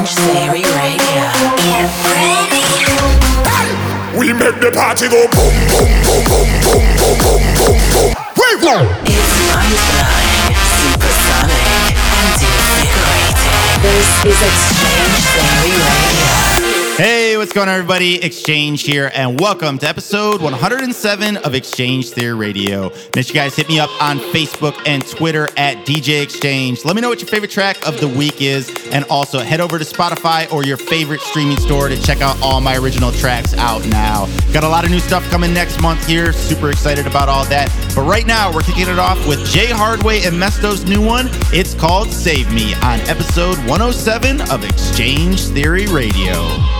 X-Change Theory Radio. Get ready. We make the party go boom, boom, boom, boom, boom, boom, boom, boom, boom. We go. It's mind-blowing, supersonic, and invigorating. This is X-Change Theory Radio. What's going on, everybody? X-Change here, and welcome to episode 107 of X-Change Theory Radio. Make sure you guys hit me up on Facebook and Twitter at DJ X-Change. Let me know what your favorite track of the week is, and also head over to Spotify or your favorite streaming store to check out all my original tracks out now. Got a lot of new stuff coming next month here. Super excited about all that. But right now, we're kicking it off with Jay Hardway and Mesto's new one. It's called Save Me on episode 107 of X-Change Theory Radio.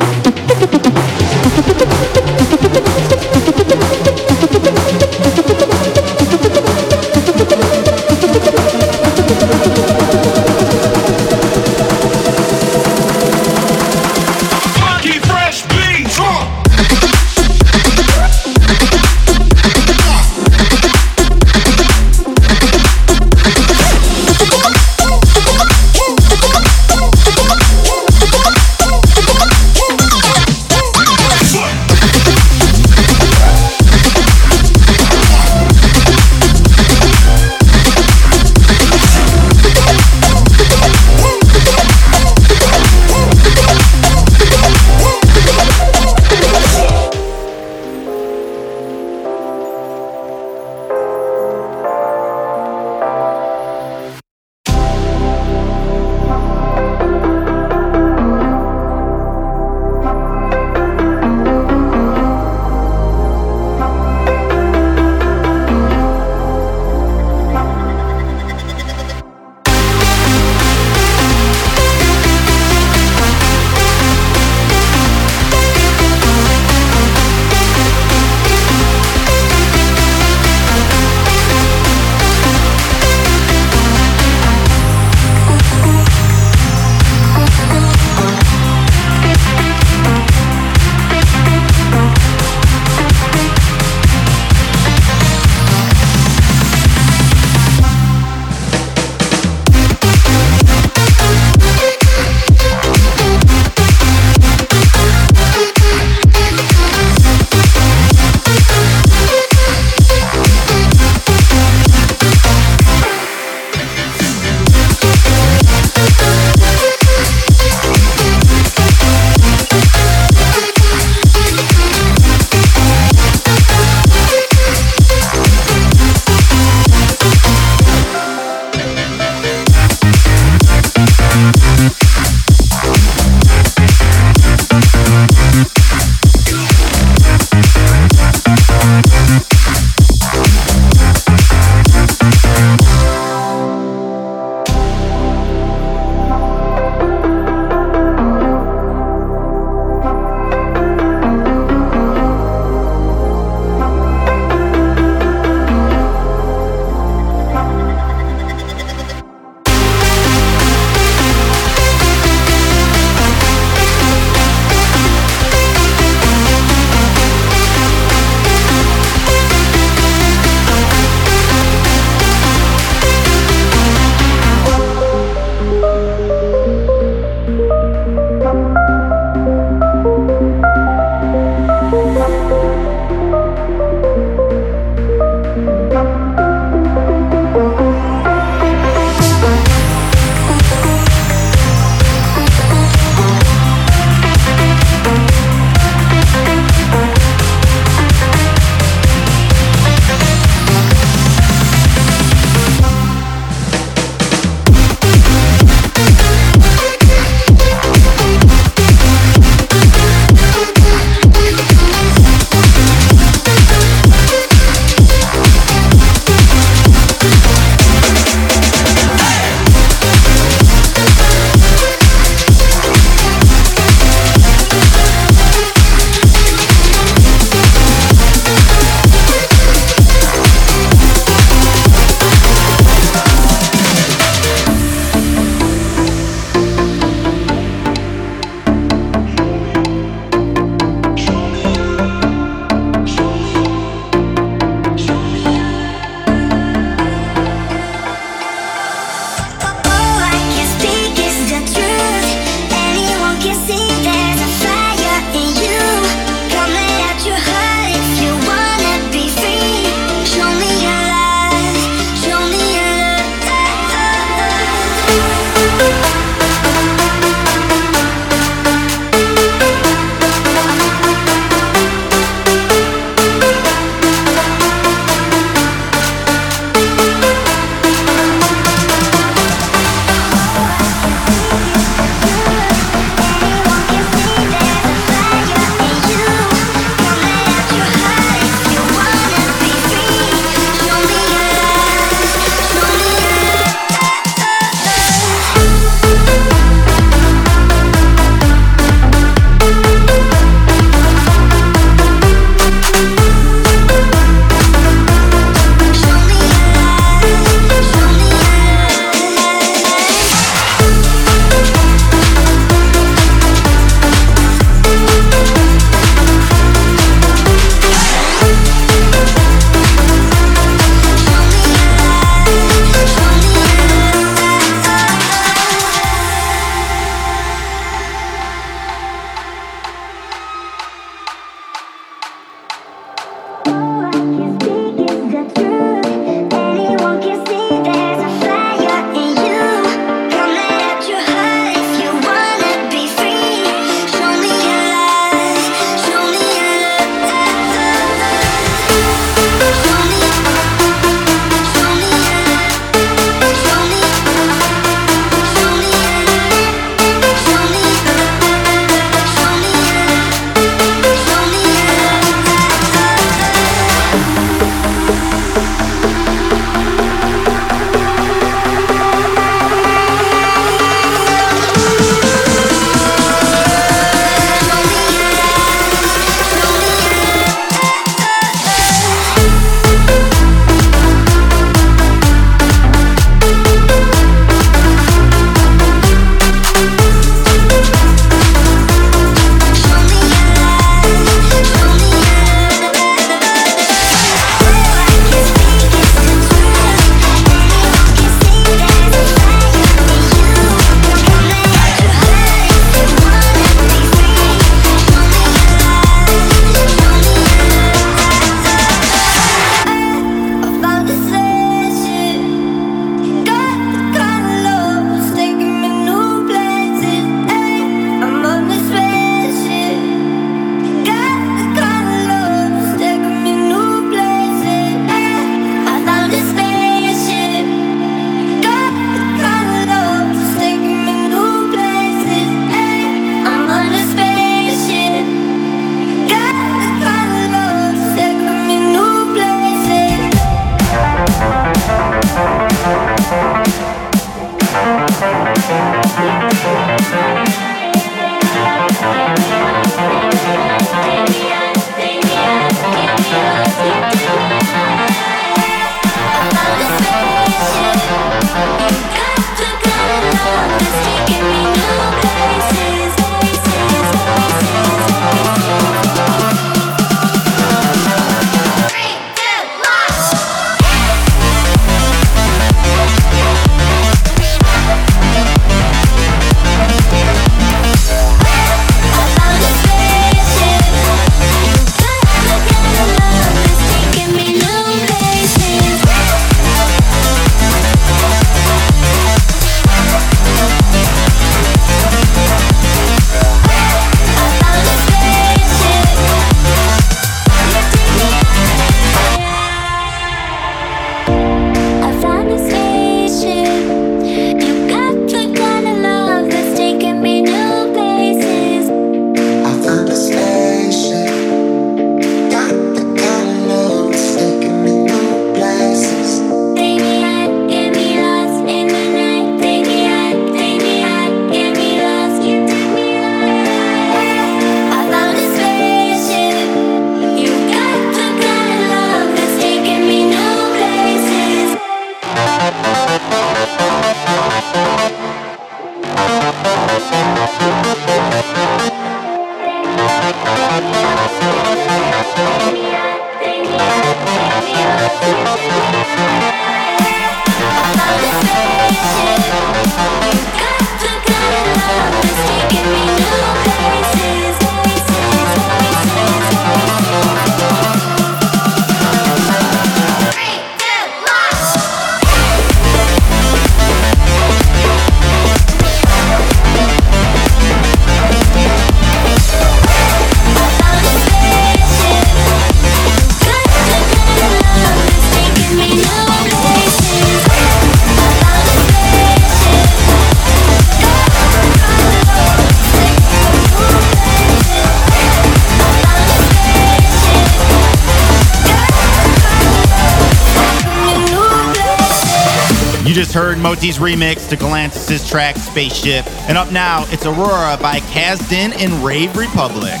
You just heard Moti's remix to Galantis' track Spaceship. And up now, it's Aurora by Kazden and Rave Republic.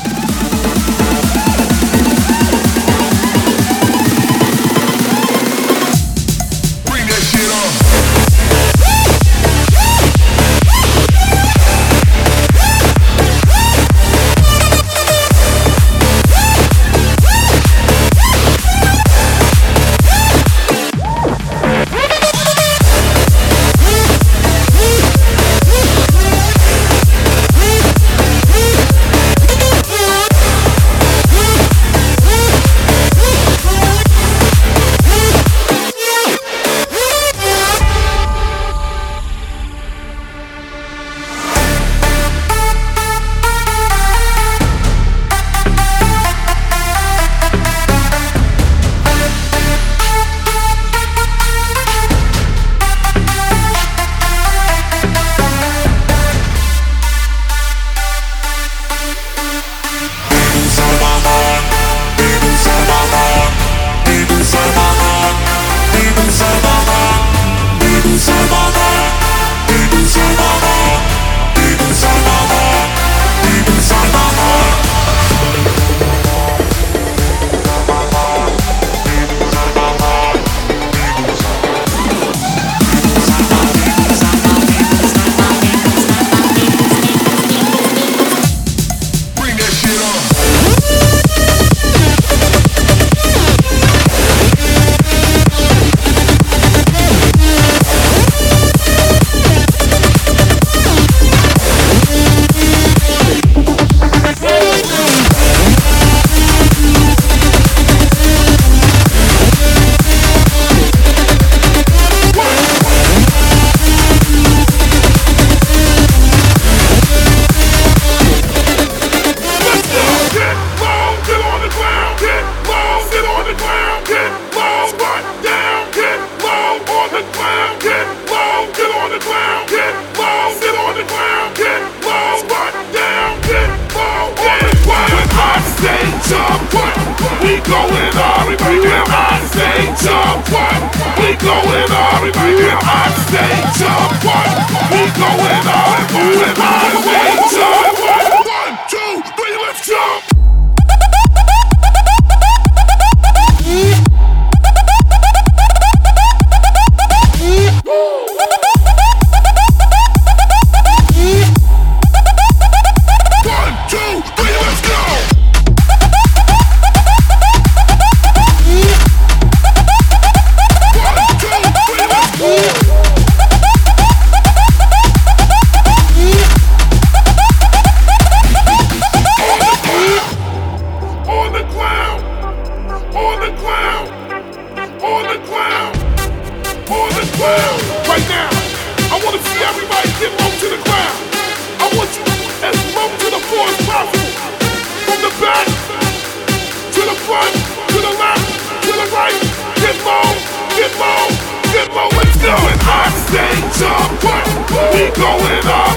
going up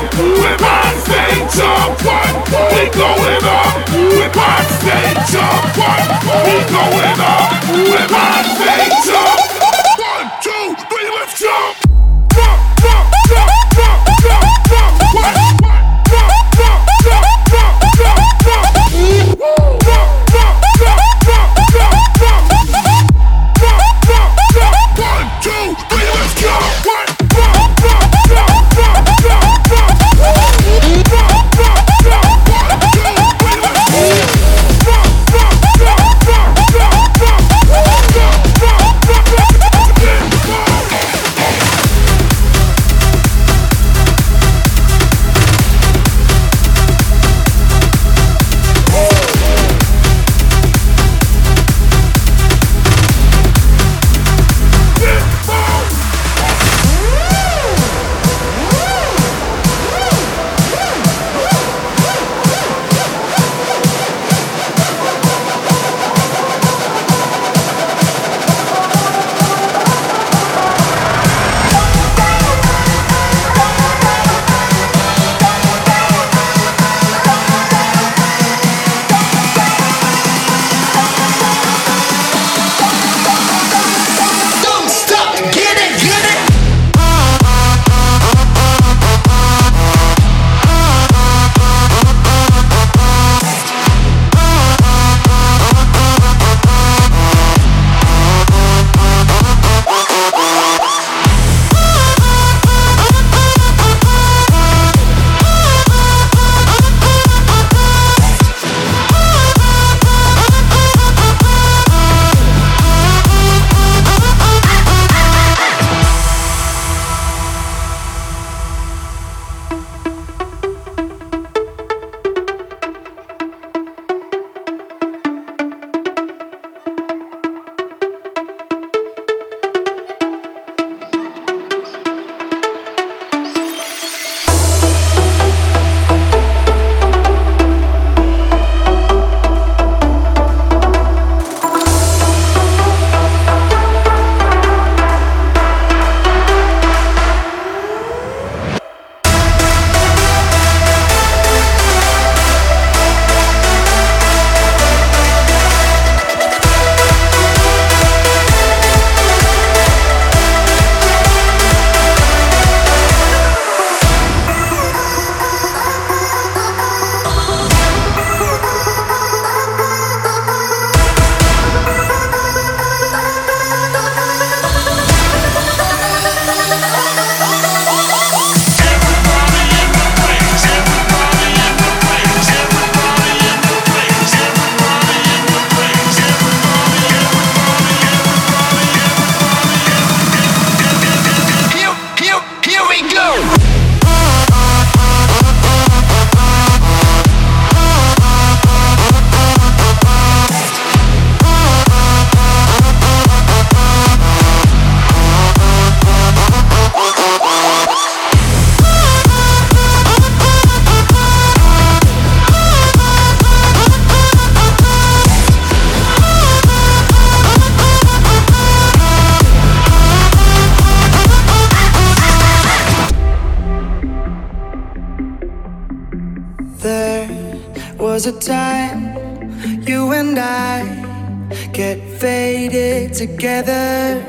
with. We going up with my stage up one. We going up with my There was a time you and I get faded together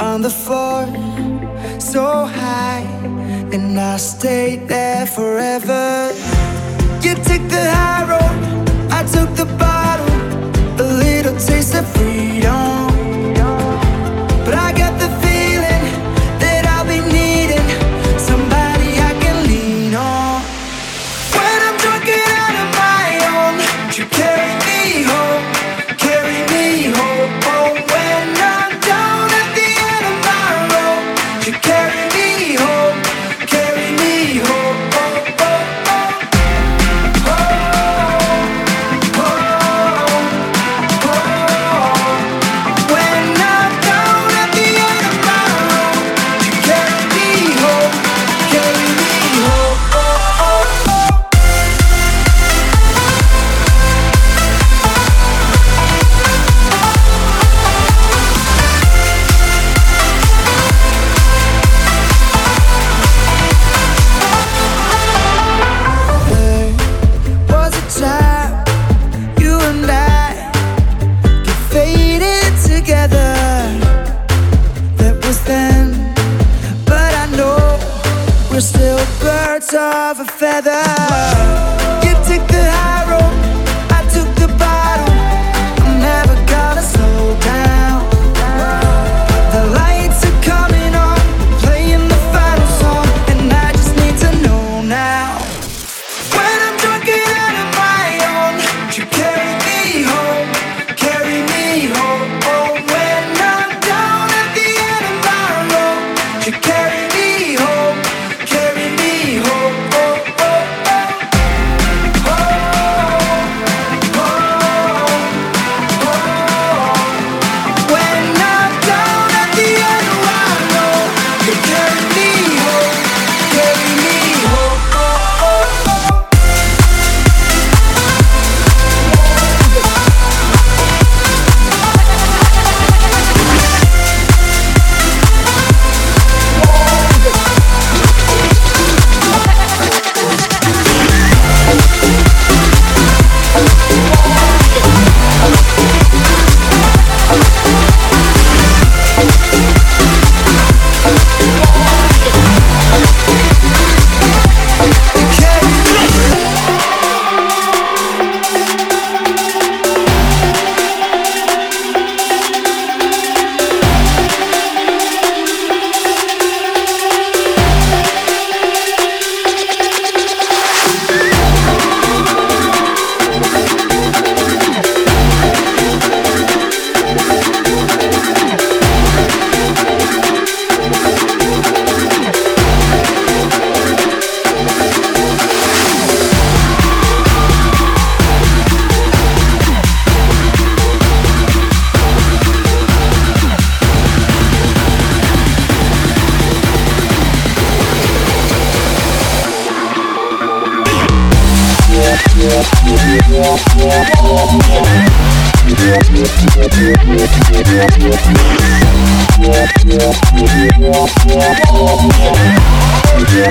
on the floor, so high, and I stayed there forever. You took the high road, I took the bottle, a little taste of freedom.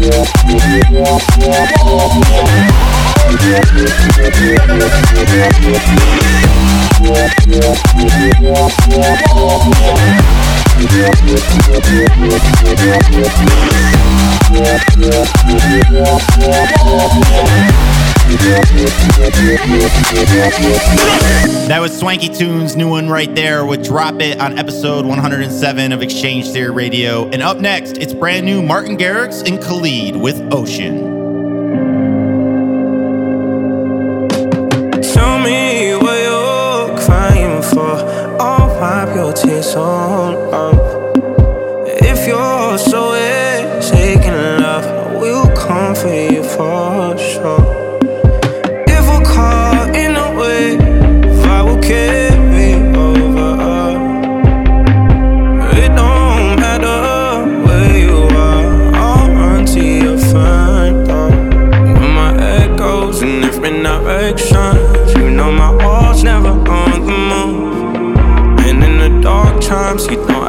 Yeah. That was Swanky Tunes, new one right there with Drop It on episode 107 of X-Change Theory Radio. And up next, it's brand new Martin Garrix and Khalid with Ocean.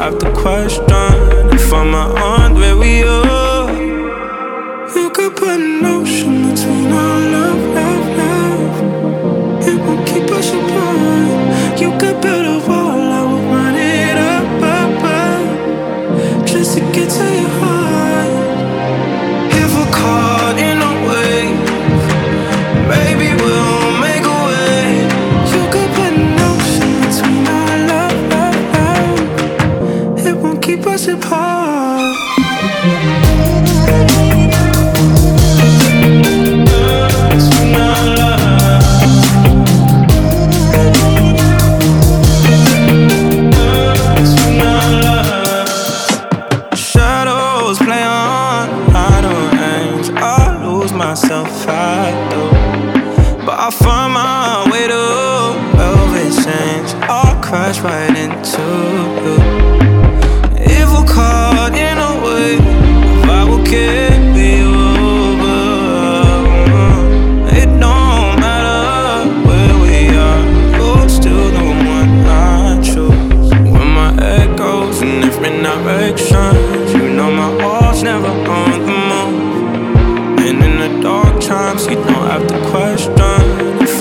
have to question if I'm on where we are. You could put an ocean between our love, love, love. It will keep us apart. You could build a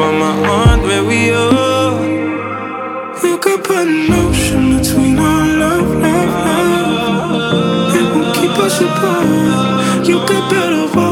from my aunt where we are. You could put an ocean between our love, love, love. It will keep us apart. You could build a wall.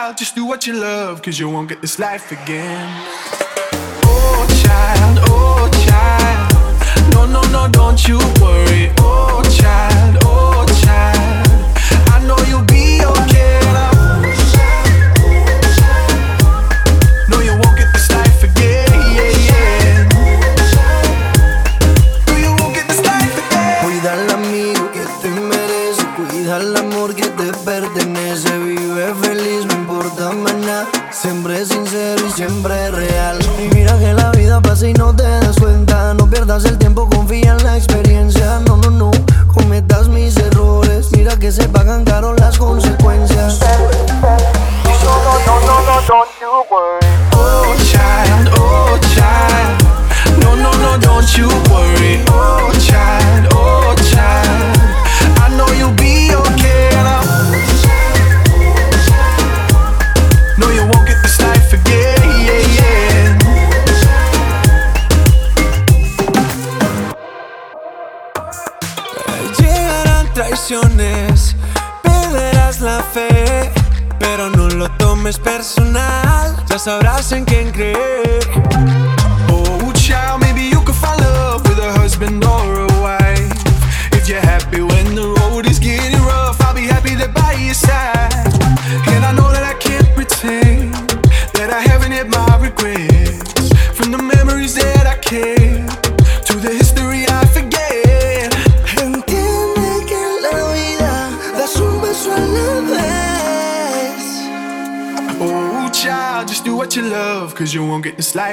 child, just do what you love, cause you won't get this life again. Oh, child, oh, child. No, no, no, don't you worry. Oh, child,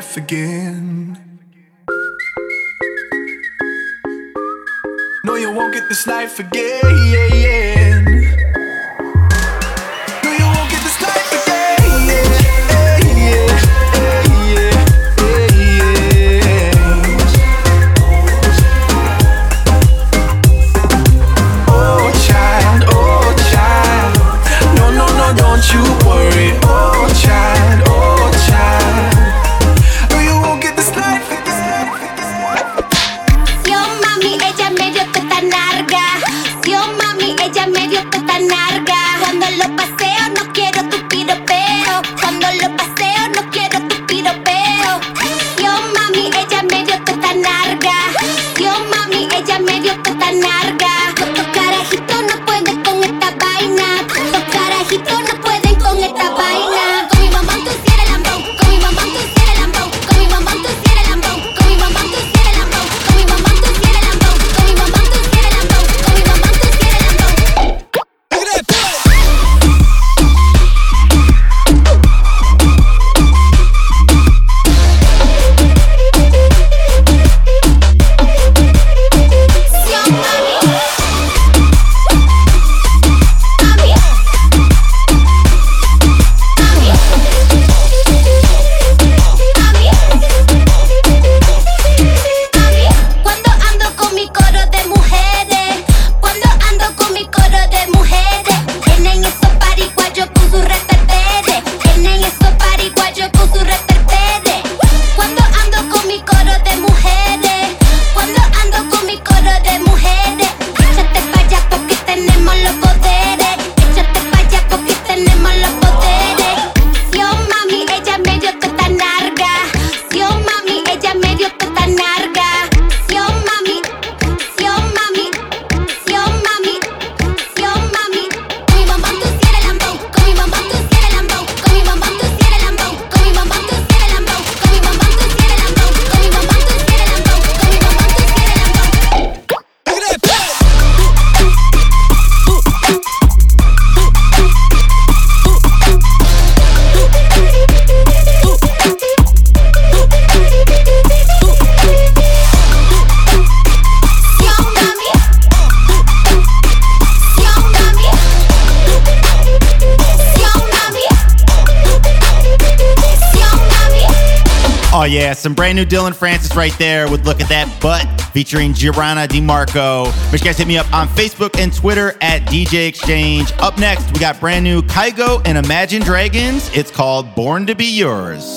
life again. No, you won't get this life again. Yeah, yeah. yeah, some brand new Dillon Francis right there with Look at That Butt featuring Jarina De Marco. Make sure you guys hit me up on Facebook and Twitter at DJ X-Change. Up next, we got brand new Kygo and Imagine Dragons. It's called Born to Be Yours.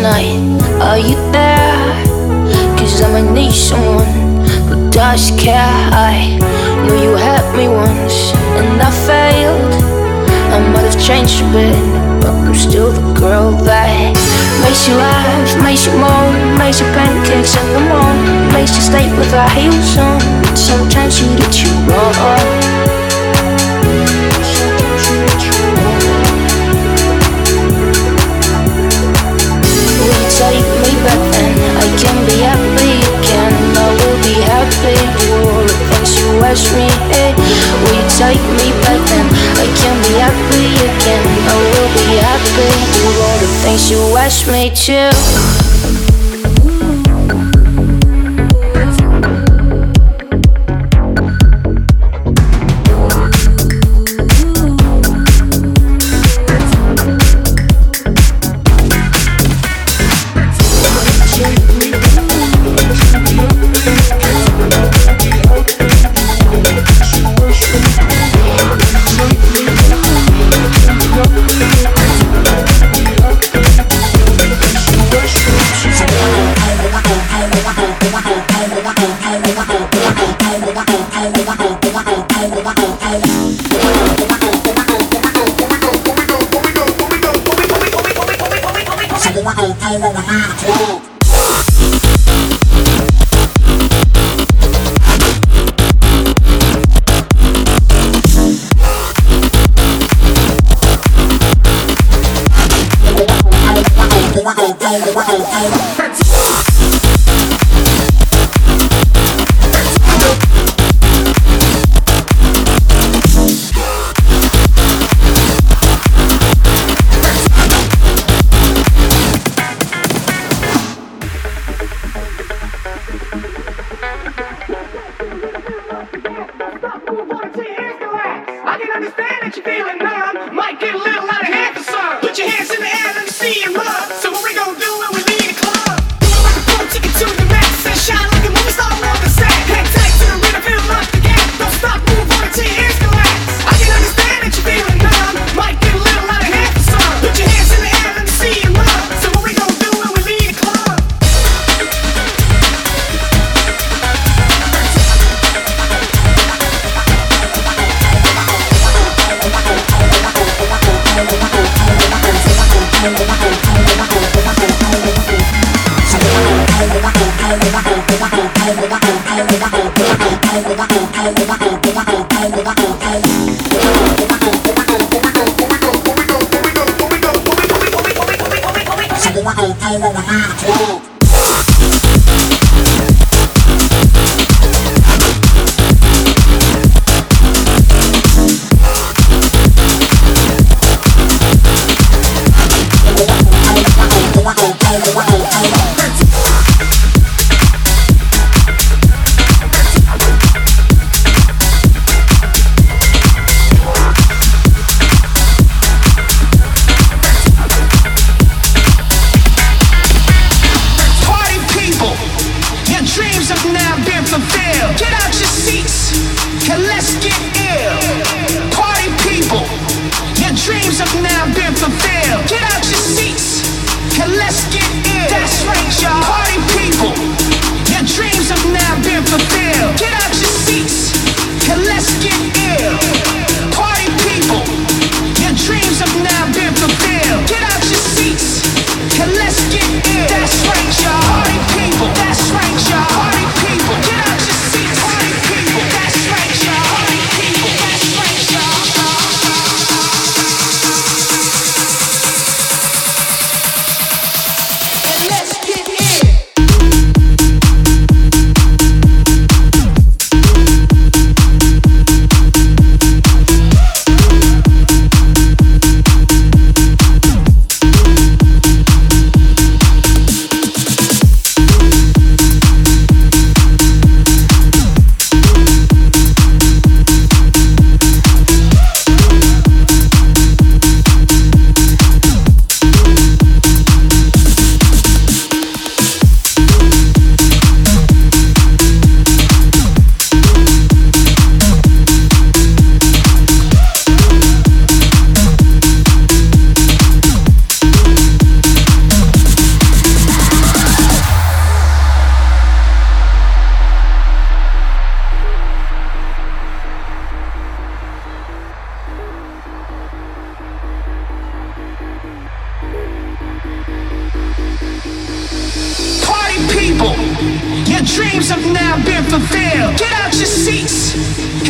tonight. Are you there? Cause I might need someone who does care. I knew you had me once and I failed. I might have changed a bit, but I'm still the girl that makes you laugh, makes you moan, makes you pancakes in the morning, makes you sleep with our heels on. Sometimes you did you wrong. rush me in Will you take me back then? I can be happy again I will be happy Do all the things you watch me to.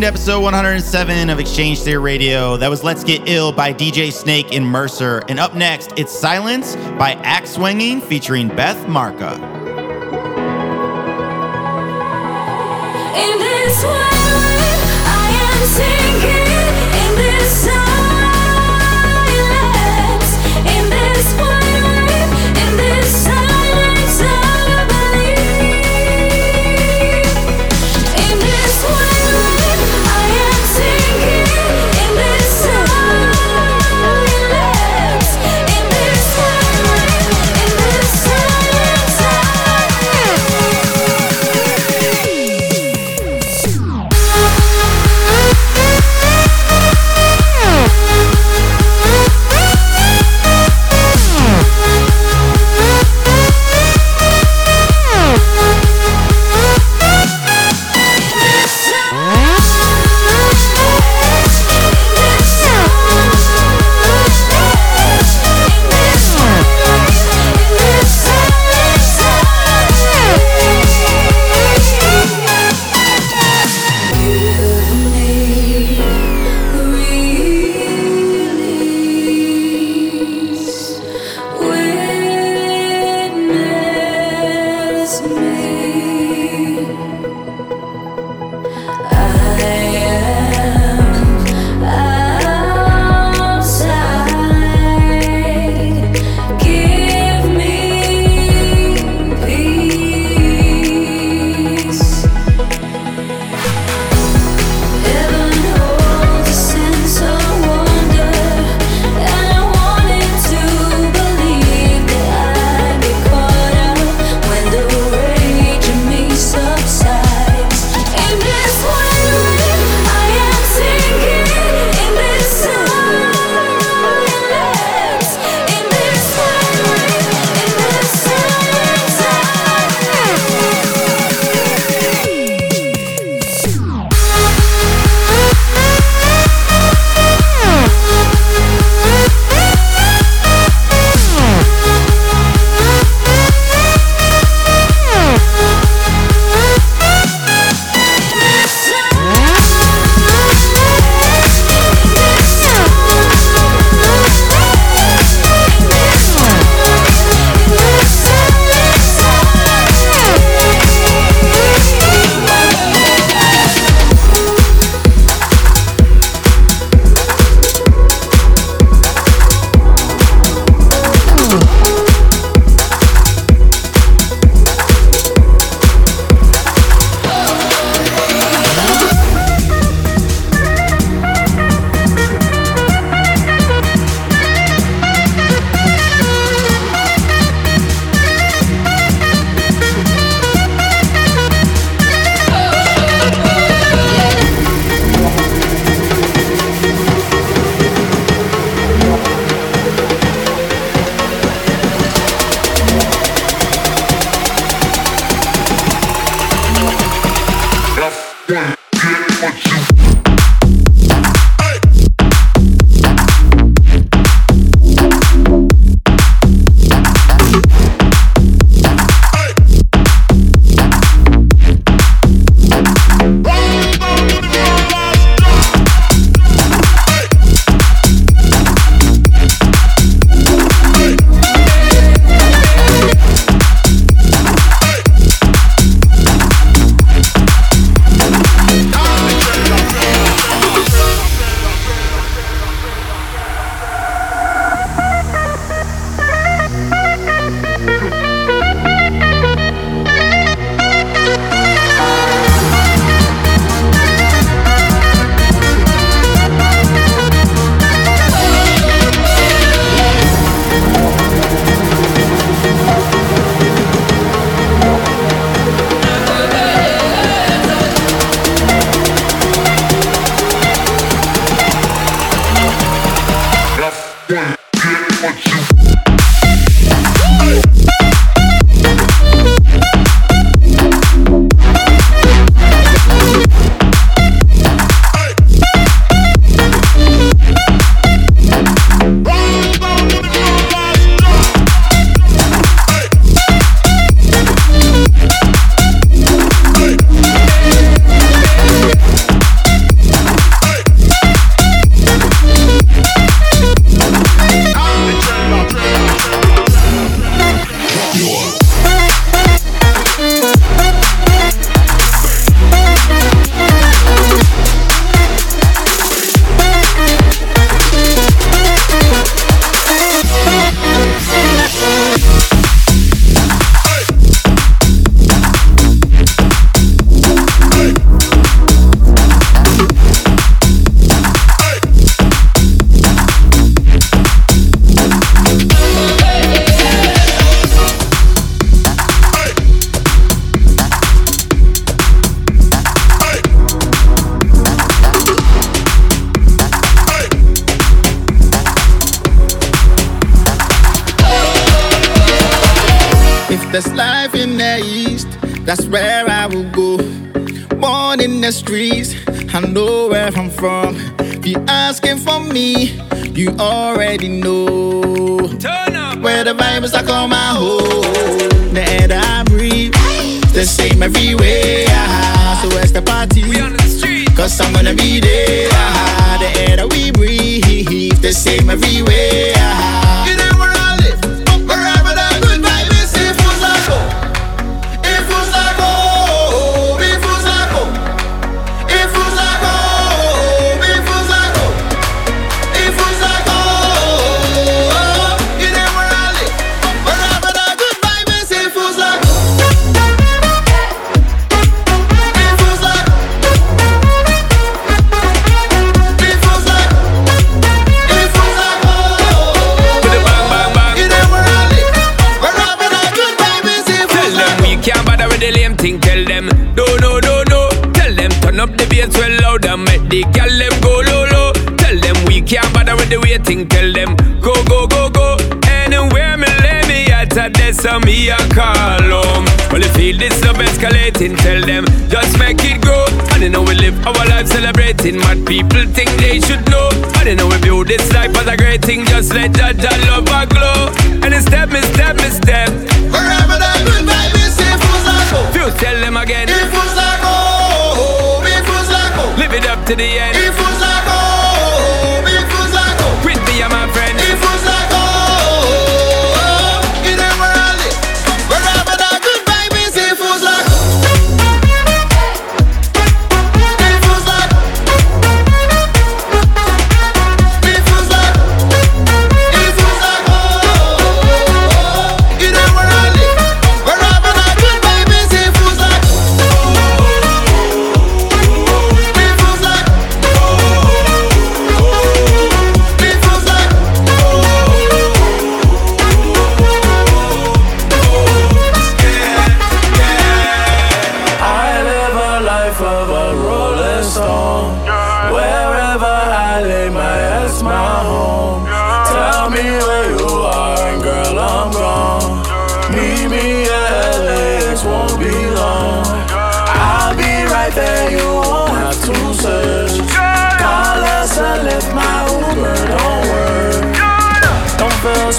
To episode 107 of X-Change Theory Radio. That was Let's Get Ill by DJ Snake and Mercer. And up next, it's Silence by Axwanging featuring Beth Macari. In this I am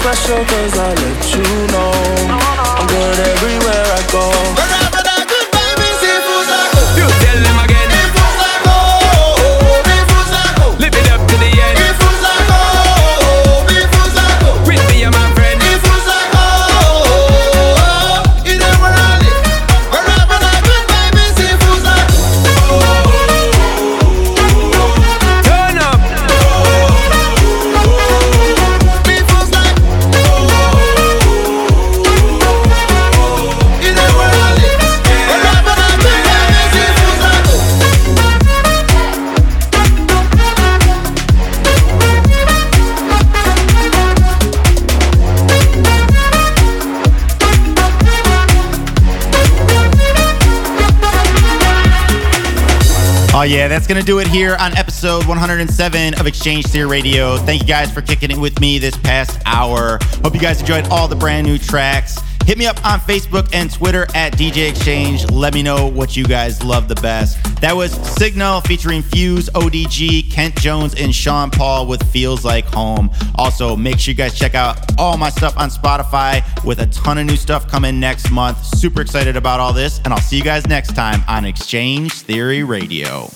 special cause I let you know. I'm good everywhere I go. Oh, yeah, that's going to do it here on episode 107 of X-Change Theory Radio. Thank you guys for kicking it with me this past hour. Hope you guys enjoyed all the brand new tracks. Hit me up on Facebook and Twitter at DJ X-Change. Let me know what you guys love the best. That was Sigala featuring Fuse, ODG, Kent Jones, and Sean Paul with Feels Like Home. Also, make sure you guys check out all my stuff on Spotify with a ton of new stuff coming next month. Super excited about all this, and I'll see you guys next time on X-Change Theory Radio.